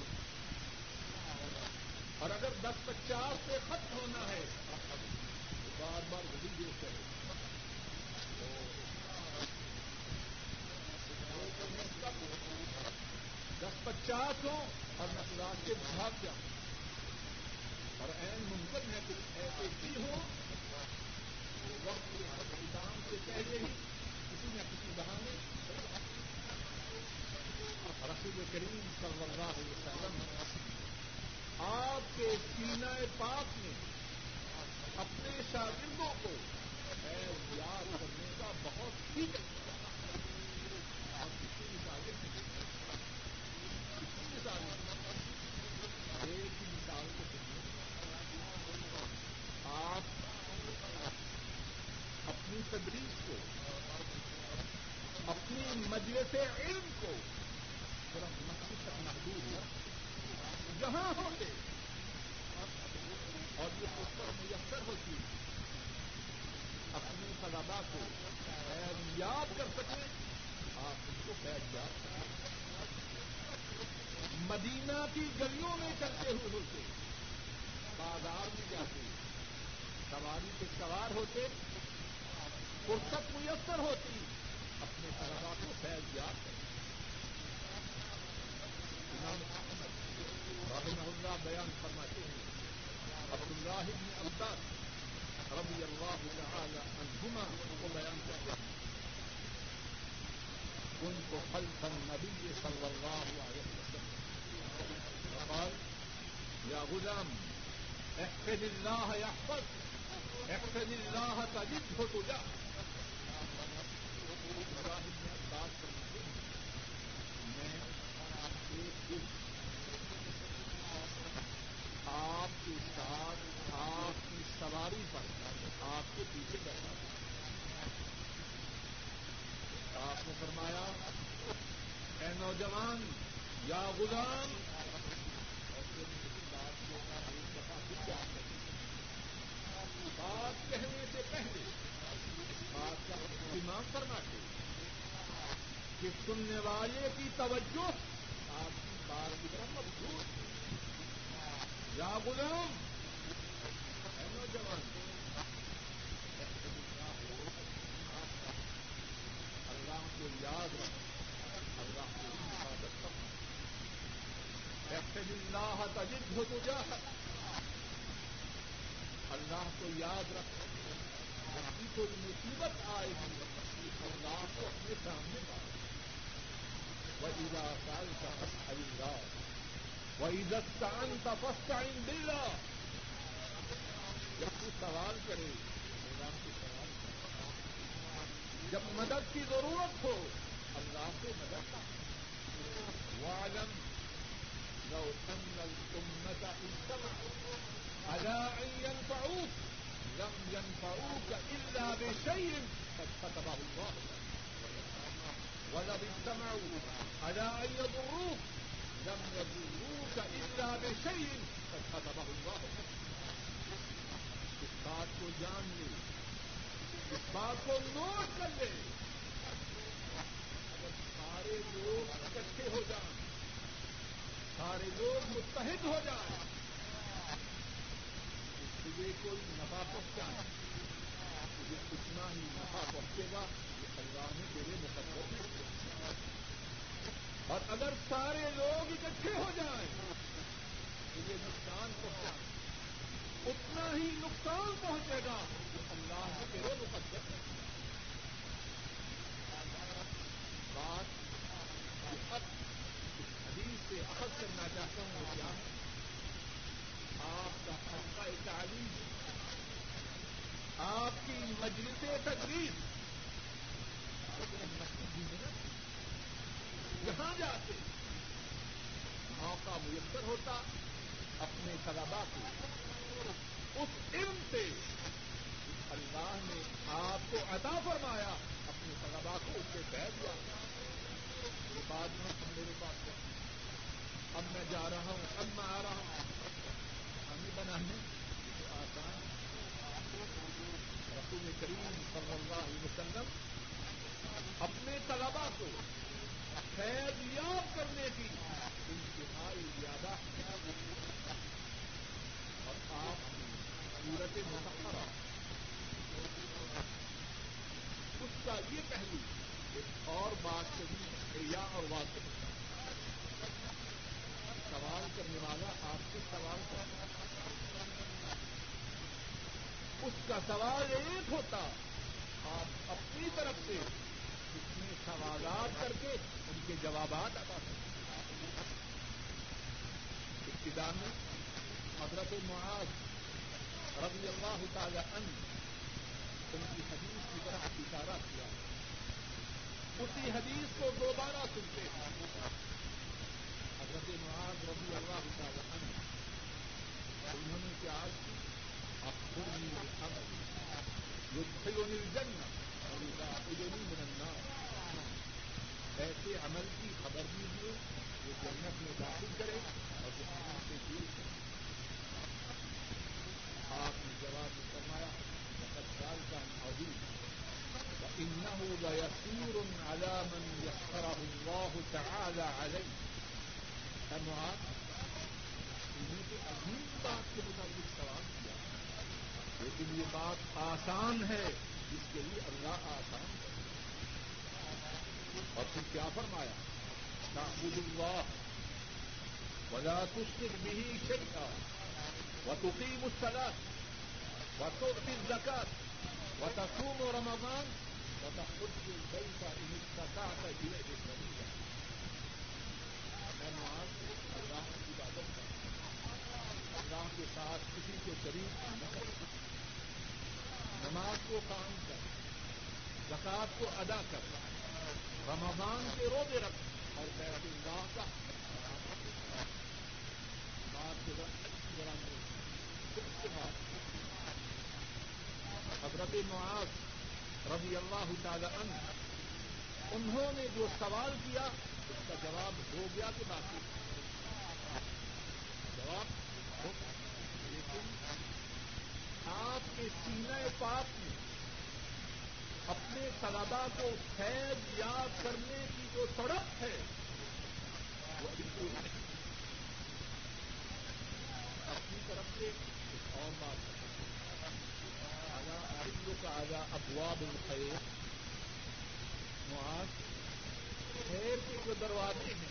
A: اور اگر دس پچاس سے ختم ہونا ہے، تو بار بار وہی دیر کرے دس پچاس ہوں اور میں کے بھاگ جاؤں۔ اور این ممکن ہے کچھ ایسے بھی ہوں وقت اختتام سے پہلے ہی کسی نہ کسی بہانے رسول کریم صلی اللہ علیہ وسلم آپ کے سینہ پاک میں اپنے شاگردوں کو یاد کرنے کا بہت ہی آپ کسی مثالیں مثال ایک ہی مثال کو سنیے آپ اپنی تدریس کو اپنی مجلس علم کو صرف مسجد تک محدود ہے جہاں ہوتے اور یہ پر میسر ہوتی اپنے طلبا کو یاد کر سکیں، آپ ان کو یاد کر مدینہ کی گلیوں میں چلتے ہوئے ہوتے بازار میں جاتے۔ سواری پہ سوار ہوتے۔ فرصت میسر ہوتی۔ اپنے طلبا کو فیض یاد کرتے۔ رحمہ اللہ بیان فرماتے ہیں۔ عبد اللہ بن عباس رضی اللہ تعالی عنہما کو بیان کرتے ہیں۔ ان کو خلف النبی صلی اللہ علیہ وسلم قال یا غلام احفظ اللہ يحفظ احفظ اللہ تجده تجاه. ابراہیم نے بات کرتے ہیں میں ایک دن آپ کے ساتھ، آپ کی سواری پر، آپ کے پیچھے بیٹھا۔ آپ نے فرمایا، اے نوجوان، یا غلام بات ایک کیا کہنے سے پہلے بات کا اہتمام کرنا چاہیے کہ سننے والے کی توجہ آپ کی بات کی طرف مضبوط یا غلام ہے نوجوان اللہ کو یاد رکھ، اللہ کو حفاظت کر اللہ تجد ہو تو اللہ کو یاد رکھ جب بھی کوئی مصیبت آئے گی، اللہ کو اپنے سامنے پائے وہ علا سال کا اللہ وہ عزتان تفسائن دلّا جب تو سوال کرے، اللہ سے سوال جب مدد کی ضرورت ہو، اللہ سے مدد وعلم لو ان الامة اجتمعوا. على ان ينفعوك؟ لم ينفعوك الا بشيء قد كتبه الله. ولو اجتمعوا على ان يضروك؟ لم يضروك الا بشيء قد كتبه الله. اس بات کو جان لے. اس بات کو نوٹ کر لے. اگر سارے لوگ اکٹھے ہو جائیں سارے لوگ متحد ہو جائیں۔ تجھے کوئی نفع پہنچائے تجھے اتنا ہی نفع پہنچے گا یہ اللہ نے میرے مقدر اور اگر سارے لوگ اکٹھے ہو جائیں، تو یہ نقصان پہنچائیں اتنا ہی نقصان پہنچے گا تو اللہ نے میرے مقدر بات سے اخذ کرنا چاہتا ہوں وہ کیا آپ کا حلقہ تعلیم آپ کی مجلس تجویز مسجد جہاں جاتے۔ موقع میسر ہوتا اپنے طلبا کو۔ اس علم سے اللہ نے آپ کو عطا فرمایا، اپنے طلبا کو اس سے کہہ دیا۔ یہ بعد میں میرے پاس اب میں جا رہا ہوں، اب میں آ رہا ہوں۔ ہمیں بنانے آسان رسول کریم صلی اللہ علیہ وسلم اپنے طلبا کو خیر یاب کرنے کی انتہائی زیادہ اور آپ کی صورت متحرہ اس کا یہ پہلو، ایک اور بات کبھی یا اور بات کبھی سوال کرنے والا آپ سے سوال کر اس کا سوال ایک ہوتا، آپ اپنی طرف سے اتنے سوالات کر کے ان کے جوابات ادا کرتے ابتدا میں حضرت معاذ رضی اللہ تعالی ان ان کی حدیث کی طرح اشارہ کیا۔ اسی حدیث کو دوبارہ سنتے ہیں۔ حضرت معاذ رضی اللہ تعالی ان انہوں نے کیا کی اب خود جو کھلونی جنگ من النار ایسے عمل کی خبر دیجیے وہ جنت میں داخل کرے اور جہنم سے دور کرے آپ نے جواب میں فرمایا سال کا ابھی انه ليسير على من يسره الله تعالى عليه معاذ عظیم بات کے متعلق سوال کیا لیکن یہ بات آسان ہے جس کے لیے اللہ آسان ہے اور پھر کیا فرمایا تعبد اللہ ولا تشرك به شيئا وتقيم الصلاة وتؤتي الزكاة وتصوم رمضان وتحج البيت إن استطعت إليه سبيلا اللہ کی عبادت کرتا اللہ کے ساتھ کسی کے شریک نہ کرتا نماز کو کام کر زکات کو ادا کر، رمضان کے روزے رکھ اور بیت اللہ کا بات کے ذرا حضرت معاذ رضی اللہ تعالی عنہ، انہوں نے جو سوال کیا، اس کا جواب ہو گیا کہ باقی۔ لیکن آپ کے سینہ پاک میں اپنے طلبا کو فیض یاد کرنے کی جو سڑک ہے، وہ بالکل اپنی طرف سے ایک اور بات آگا آئندوں کا آگا ابواب الخیر۔ معاذ، خیر کے جو دروازے ہیں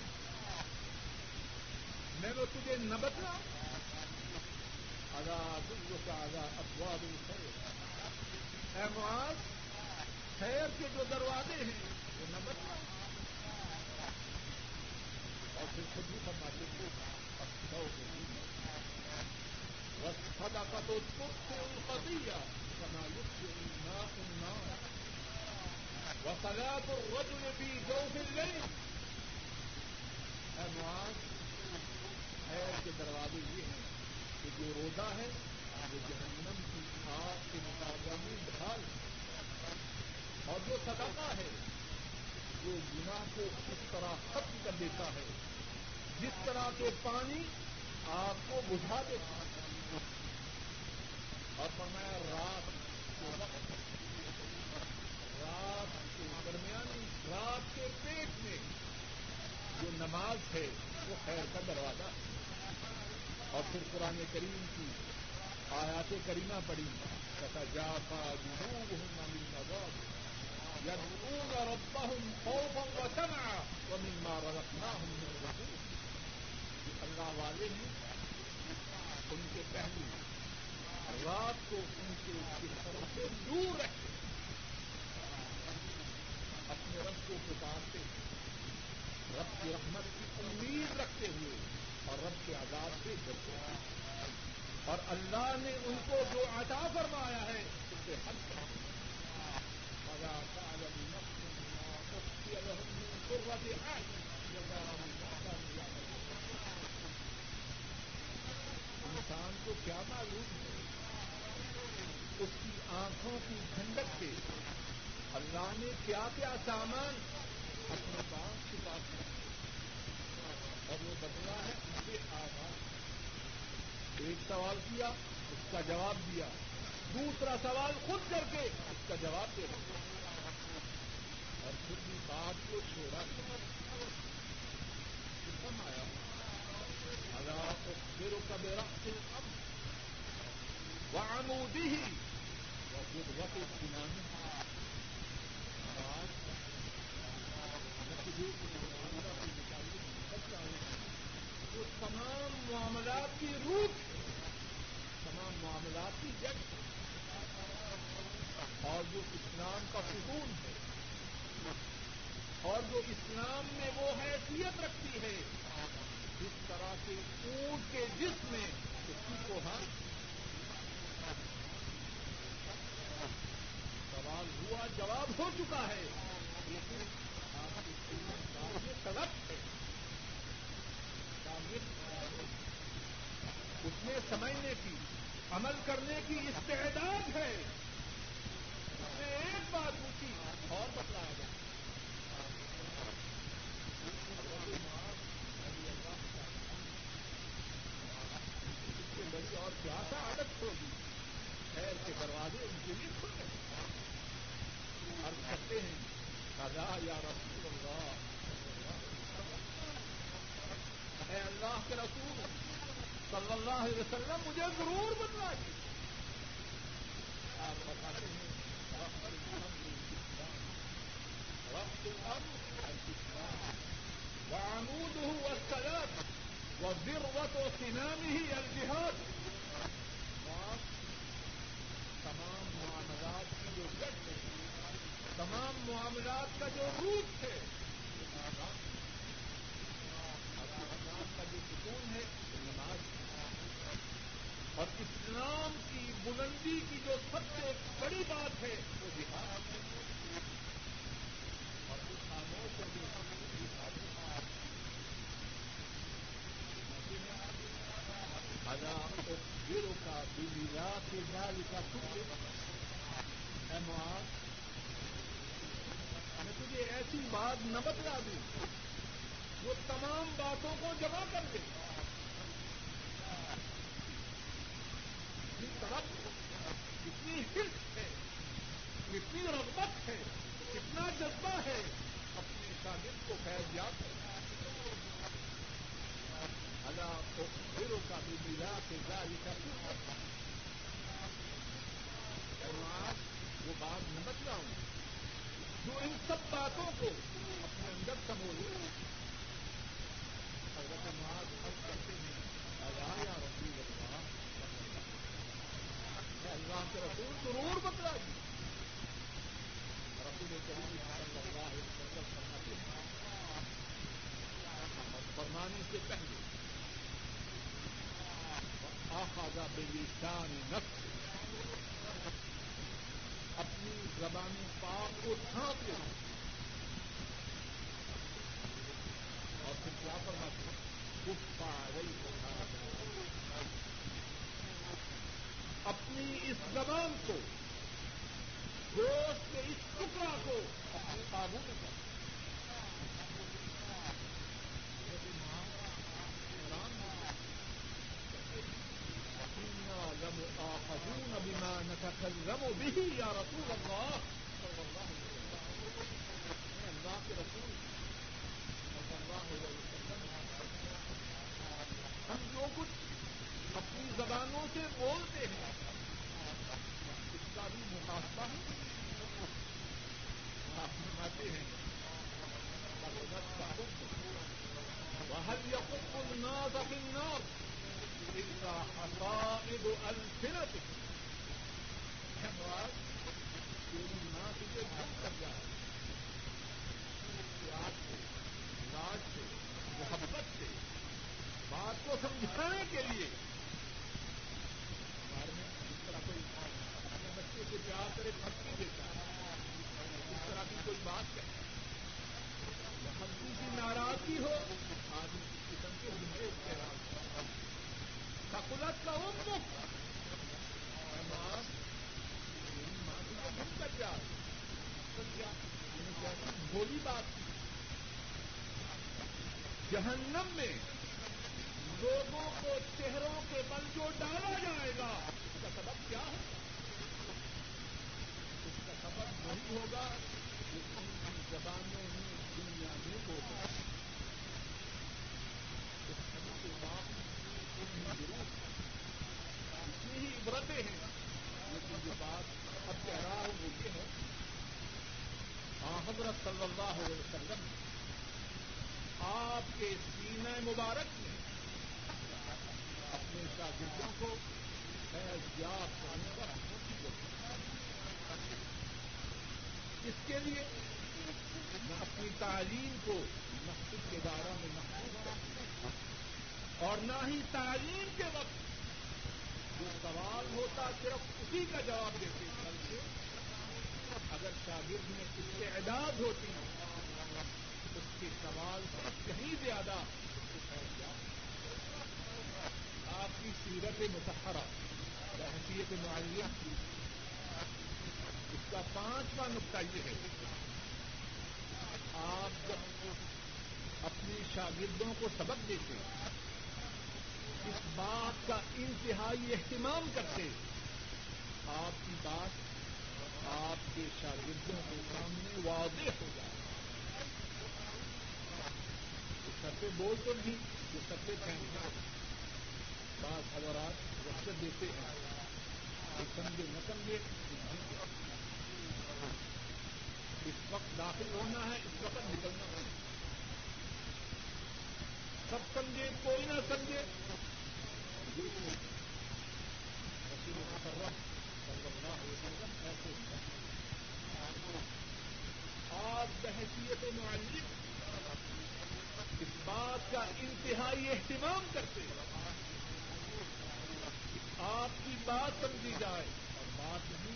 A: میں وہ تجھے نہ بتلا آگا دلو کا آگا ابواب الخیر۔ معاذ، خیر کے جو دروازے ہیں، وہ نہ بتلا اور پھر خود بھی فرماتے تھے سو سدا کا تو سکھ سے ان کا دیا سنا لکھنا وہ سگا تو رج بھی جو مل گئی معاذ خیر کے دروازے یہ ہیں کہ جو روزہ ہے وہ جہنم کی آگ کے مقابلہ میں ڈھال ہے۔ اور جو صدقہ ہے وہ گناہ کو اس طرح ختم کر دیتا ہے، جس طرح کے پانی آپ کو بجھا دیتا ہے۔ اور فرمایا، رات کے وقت، رات کے درمیانی، رات کے پیٹ میں جو نماز ہے، وہ خیر کا دروازہ ہے۔ اور پھر قرآن کریم کی آیات کریمہ پڑی کتا جا پا جنوب ہوں نہ يدعون ربهم خوفا وطمعا ومما رزقناهم ينفقون یہ اللہ والے ہیں۔ ان کے پہلو رات کو ان کے بستروں سے دور رہتے اپنے رب کو پکارتے رب کی رحمت کی امید رکھتے ہوئے اور رب کے آزاد سے ڈرتے ہیں اور اللہ نے ان کو جو عطا فرمایا ہے، اس سے حد کر انسان کو کیا معلوم ہے؟ اس کی آنکھوں کی ٹھنڈک سے۔ اللہ نے کیا کیا سامان؟ اپنے پاس چھپا کیا اور وہ بدلا ہے ان کے آغاز ایک سوال کیا، اس کا جواب دیا۔ دوسرا سوال خود کر کے اس کا جواب دے رہے اور پھر بھی بات کو چھوڑا۔ کم آیا۔ اللہ کو پھر کب رکھتے اب وہ ہی وہ خود وقت سنانی وہ تمام معاملات کی روپ تمام معاملات کی جگ اور جو اسلام کا سکون ہے، اور جو اسلام میں وہ حیثیت رکھتی ہے جس طرح کے اونٹ کے جسم میں اسی کو ہم سوال ہوا، جواب ہو چکا ہے، لیکن آپ کی طلب ہے۔ اس میں سمجھنے کی، عمل کرنے کی استعداد ہے۔ اس نے ایک بات پوچھی، اور بتلایا جائے اس کیا بڑی اور پیاسا عادت ہوگی؟ خیر کے دروازے ان کے لیے کھل گئے ہیں کرتے ہیں یا رسول اللہ! اے اللہ کے رسول، صلی اللہ علیہ وسلم مجھے ضرور بدلا جی آپ بتاتے ہیں رقط وعمود هو السلام وذروة سنامه الجهاد اور تمام معاملات کی جو جڑ ہے، تمام معاملات کا جو روٹ ہے نماز کا جو سکون ہے نماز اور اسلام کی بلندی کی جو سب سے بڑی بات ہے وہ بہار اور اس خاموش کو جو ہزار گرو کا بیلا کے جال کا معاذ میں تجھے ایسی بات نہ بتلا دوں۔ وہ تمام باتوں کو جمع کر دے۔ طرف کتنی ہٹ ہے، کتنی رغبت ہے، کتنا جذبہ ہے۔ اپنے شاگرد کو فیض یاد اللہ کو پھروں کا بھی ملا کے جاری کا وہ بات نہ بتلاؤں جو ان سب باتوں کو اپنے اندر سمو لے حضرت معاذ حق کرتے ہیں اللہ کے رسول ضرور بتلا دی رسول فرمانے سے پہلے آخاذہ بلسان نفس اپنی زبان پاک کو ڈھانپ لے اور پھر کیا فرماتے کچھ پاگل اپنی اس زبان کو گوشت کے اس ٹکڑا کو اپنے قابو میں کر۔ لم آخذون بما نتكلم به یا رسول اللہ صلی اللہ علیہ وسلم۔ اللہ کے رسول ہم جو کچھ اپنی زبانوں سے بولتے ہیں، اس کا بھی محاسبہ ہے۔ آپ فرماتے ہیں، وهل يقف الناس في النار إلا حصائد ألسنتهم؟ مراد تیری ماں تجھے دم کر جائے پیار سے لاج سے، محبت سے، بات کو سمجھانے کے لیے۔ ہمارے میں اس طرح کوئی اپنے بچے سے پیار کرے پھٹکی دیتا۔ ہے اس طرح کی کوئی بات کرے ہلکی کی ناراضگی ہو آدمی اس قسم کے ہندے اختیار سکولت کا وہ مفت ماں تجھے دن کا پیار۔ کیا بولی بات جہنم میں لوگوں کو چہروں کے بل جو ڈالا جائے گا۔ اس کا سبب کیا ہے؟ اس کا سبب وہی ہوگا جو ان کی زبانوں میں دنیا میں ہوگا اس سبھی کے بعد ضرور اتنی ہی عبرتیں ہیں۔ لیکن جو بات اب کہہ رہا ہوں وہ یہ ہے حضرت صلی اللہ علیہ وسلم آپ کے سینہ مبارک میں اپنے شاگردوں کو یاد کرنے کا اس کے لیے میں اپنی تعلیم کو مسجد کے دائرہ میں محفوظ کرتی اور نہ ہی تعلیم کے وقت جو سوال ہوتا صرف اسی کا جواب دیتے بلکہ اگر شاگرد میں استعداد ہوتی اس کے سوال سے کہیں زیادہ؟ آپ کی سیرت متحرہ حیثیت معلوم کی۔ اس کا پانچواں نقطہ یہ ہے، آپ جب اپنے شاگردوں کو سبق دیتے، اس بات کا انتہائی اہتمام کرتے، آپ کی بات آپ کے شاگردوں کے سامنے واضح ہو جائے سب پہ بول تو نہیں، جو سب پہ پھینکنا بعض حضرات وقت دیتے ہیں۔ کہ سمجھے، نہ سمجھے اس وقت داخل ہونا ہے، اس وقت نکلنا ہے۔ سب سمجھے، کوئی نہ سمجھے۔ ایسے بحثیت معلم اس بات کا انتہائی اہتمام کرتے آپ کی بات سمجھی جائے اور بات نہیں۔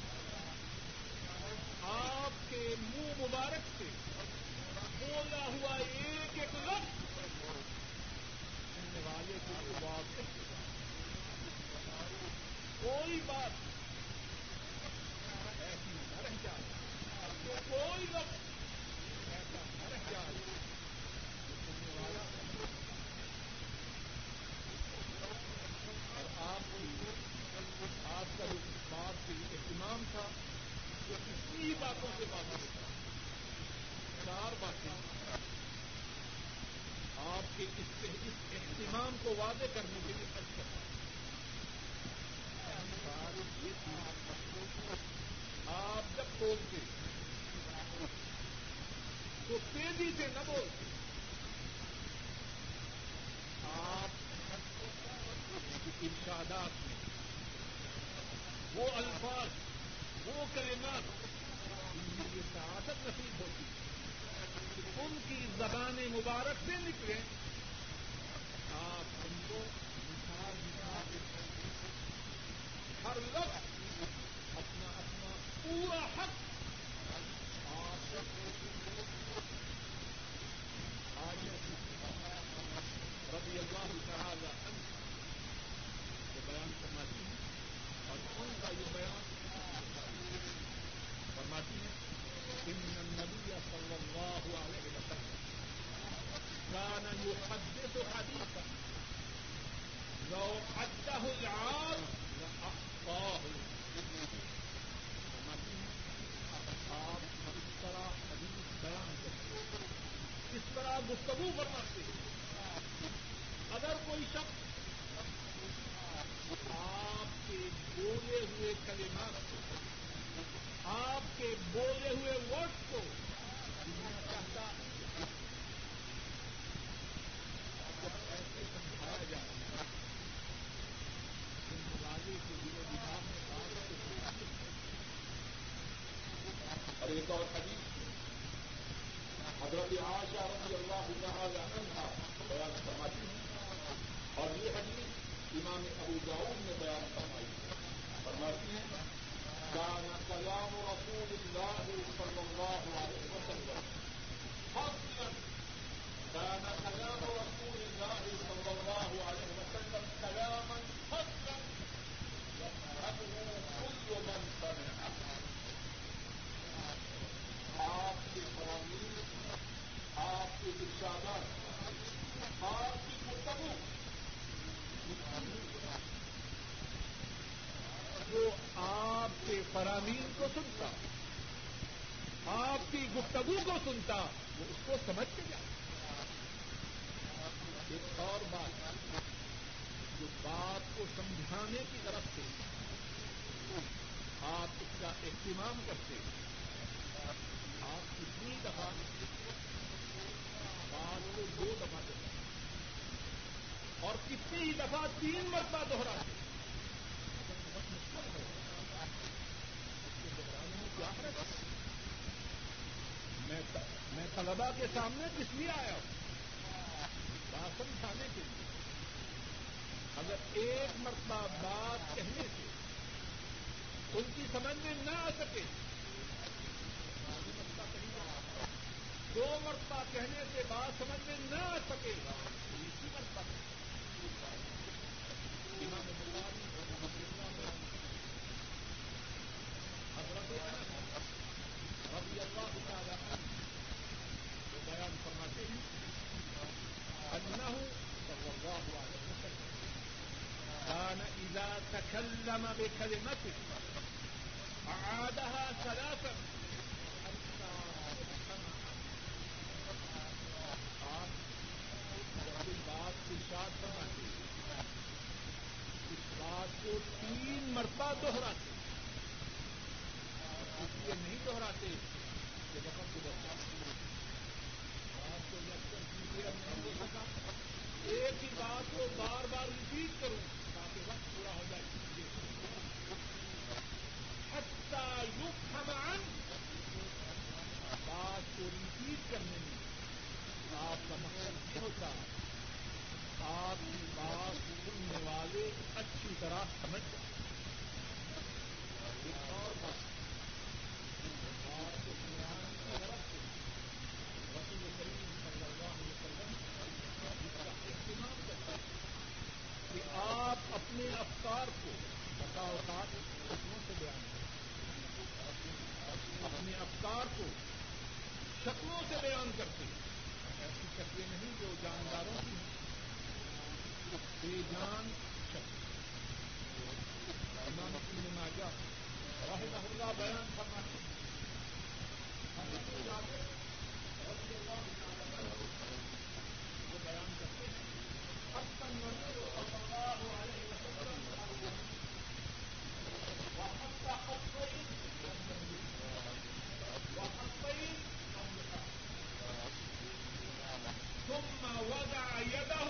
A: آپ کے منہ مبارک سے بولا ہوا ایک ایک لفظ سننے والے کو واضح کوئی بات ایسی نہ رہ جائے۔ کوئی لفظ ایسا نہ رہ جائے اور آپ آپ کا جو اس بات کے اہتمام تھا وہ کسی باتوں سے بات ہوتا چار باتیں آپ کے اس اہتمام کو واضح کرنے کے لیے خرچ کرتا آپ جب بولتے تو تیزی سے نہ بولتے آپ ارشادات میں وہ الفاظ وہ کلمات کی سعادت نصیب ہوتی۔ ان کی زبان مبارک سے نکلے۔ آپ ہم کو مثال مثال ہر لفظ اپنا اپنا پورا حق آپ آج رضی اللہ تعالی عنہ کو بیان فرماتی ہیں اور ان کا یہ بیان فرماتی ہیں ان النبی صلی اللہ علیہ وسلم كان يحدث حديثا لو حده العام لأحصاه فرماتی ہیں آپ اس طرح حدیث بیان کرتے اس طرح گفتگو فرماتے ہیں اگر کوئی شخص آپ کے بولے ہوئے کلمات کو آپ کے بولے ہوئے ورڈ کو چاہتا ایسے سمجھایا جائے والے کے لیے دماغ میں بات
B: اور حدیث میں حضرت عاشا رضی اللہ تعالی عنہ بیان فرمائی اور یہ حدیث امام ابو داؤد نے بیان فرمائی۔ فرماتی ہیں، کان کلام رسول اللہ صلی اللہ عليه وسلم فضلا كان كلام رسول الله صلى الله عليه وسلم كلاما فضلا يفهمه كل من سمعه آپ کے قوانین آپ کے ارشادات آپ کی گفتگو
A: جو آپ کے فرامین کو سنتا آپ کی گفتگو کو سنتا، وہ اس کو سمجھ کے جاتا ایک اور بات، جو بات کو سمجھانے کی طرف سے آپ اس کا اہتمام کرتے آپ کتنی دفعہ بات کو دو دفعہ دیتے اور کتنی ہی دفعہ تین مرتبہ دوہراتے مشکل ہے دہرانے میں کیا ہے؟ میں طلبا کے سامنے کس لیے آیا ہوں؟ بات سمجھانے کے لیے۔ اگر ایک مرتبہ بات کہنے سے ان کی سمجھ میں نہ آ سکے، دو مرتبہ کہنے سے بات سمجھ میں نہ آ سکے اسی مرتبہ امام حضرت رضی اللہ تعالی بیان فرماتے ہیں انہ صلی اللہ علیہ وسلم تکلم بكلمة أعادها ثلاثا حتى آپ کوئی بات کی شاد فرماتے اس بات کو تین مرتبہ دوہراتے اس لیے نہیں دوہراتے کہ وقت گزرتا بات کو جب تک کلیئر نہیں ہو سکا ایک ہی بات کو بار بار ریپیٹ کروں تاکہ وقت پورا ہو جائے حتہ یوگ بات کو ریپیٹ کرنے میں آپ کا مقصد نہیں ہوتا آپ کی بات سننے والے اچھی طرح سمجھ جائیں ایک اور بات شکلوں سے بیان کرتے ہیں۔ ایسی شکلیں نہیں جو جانداروں کی ہیں۔ بے جان شکل۔ امام مسلم ماجا اللہ بیان فرماتے ہیں وہ بیان کرتے ہیں۔ کا ثم وضع يده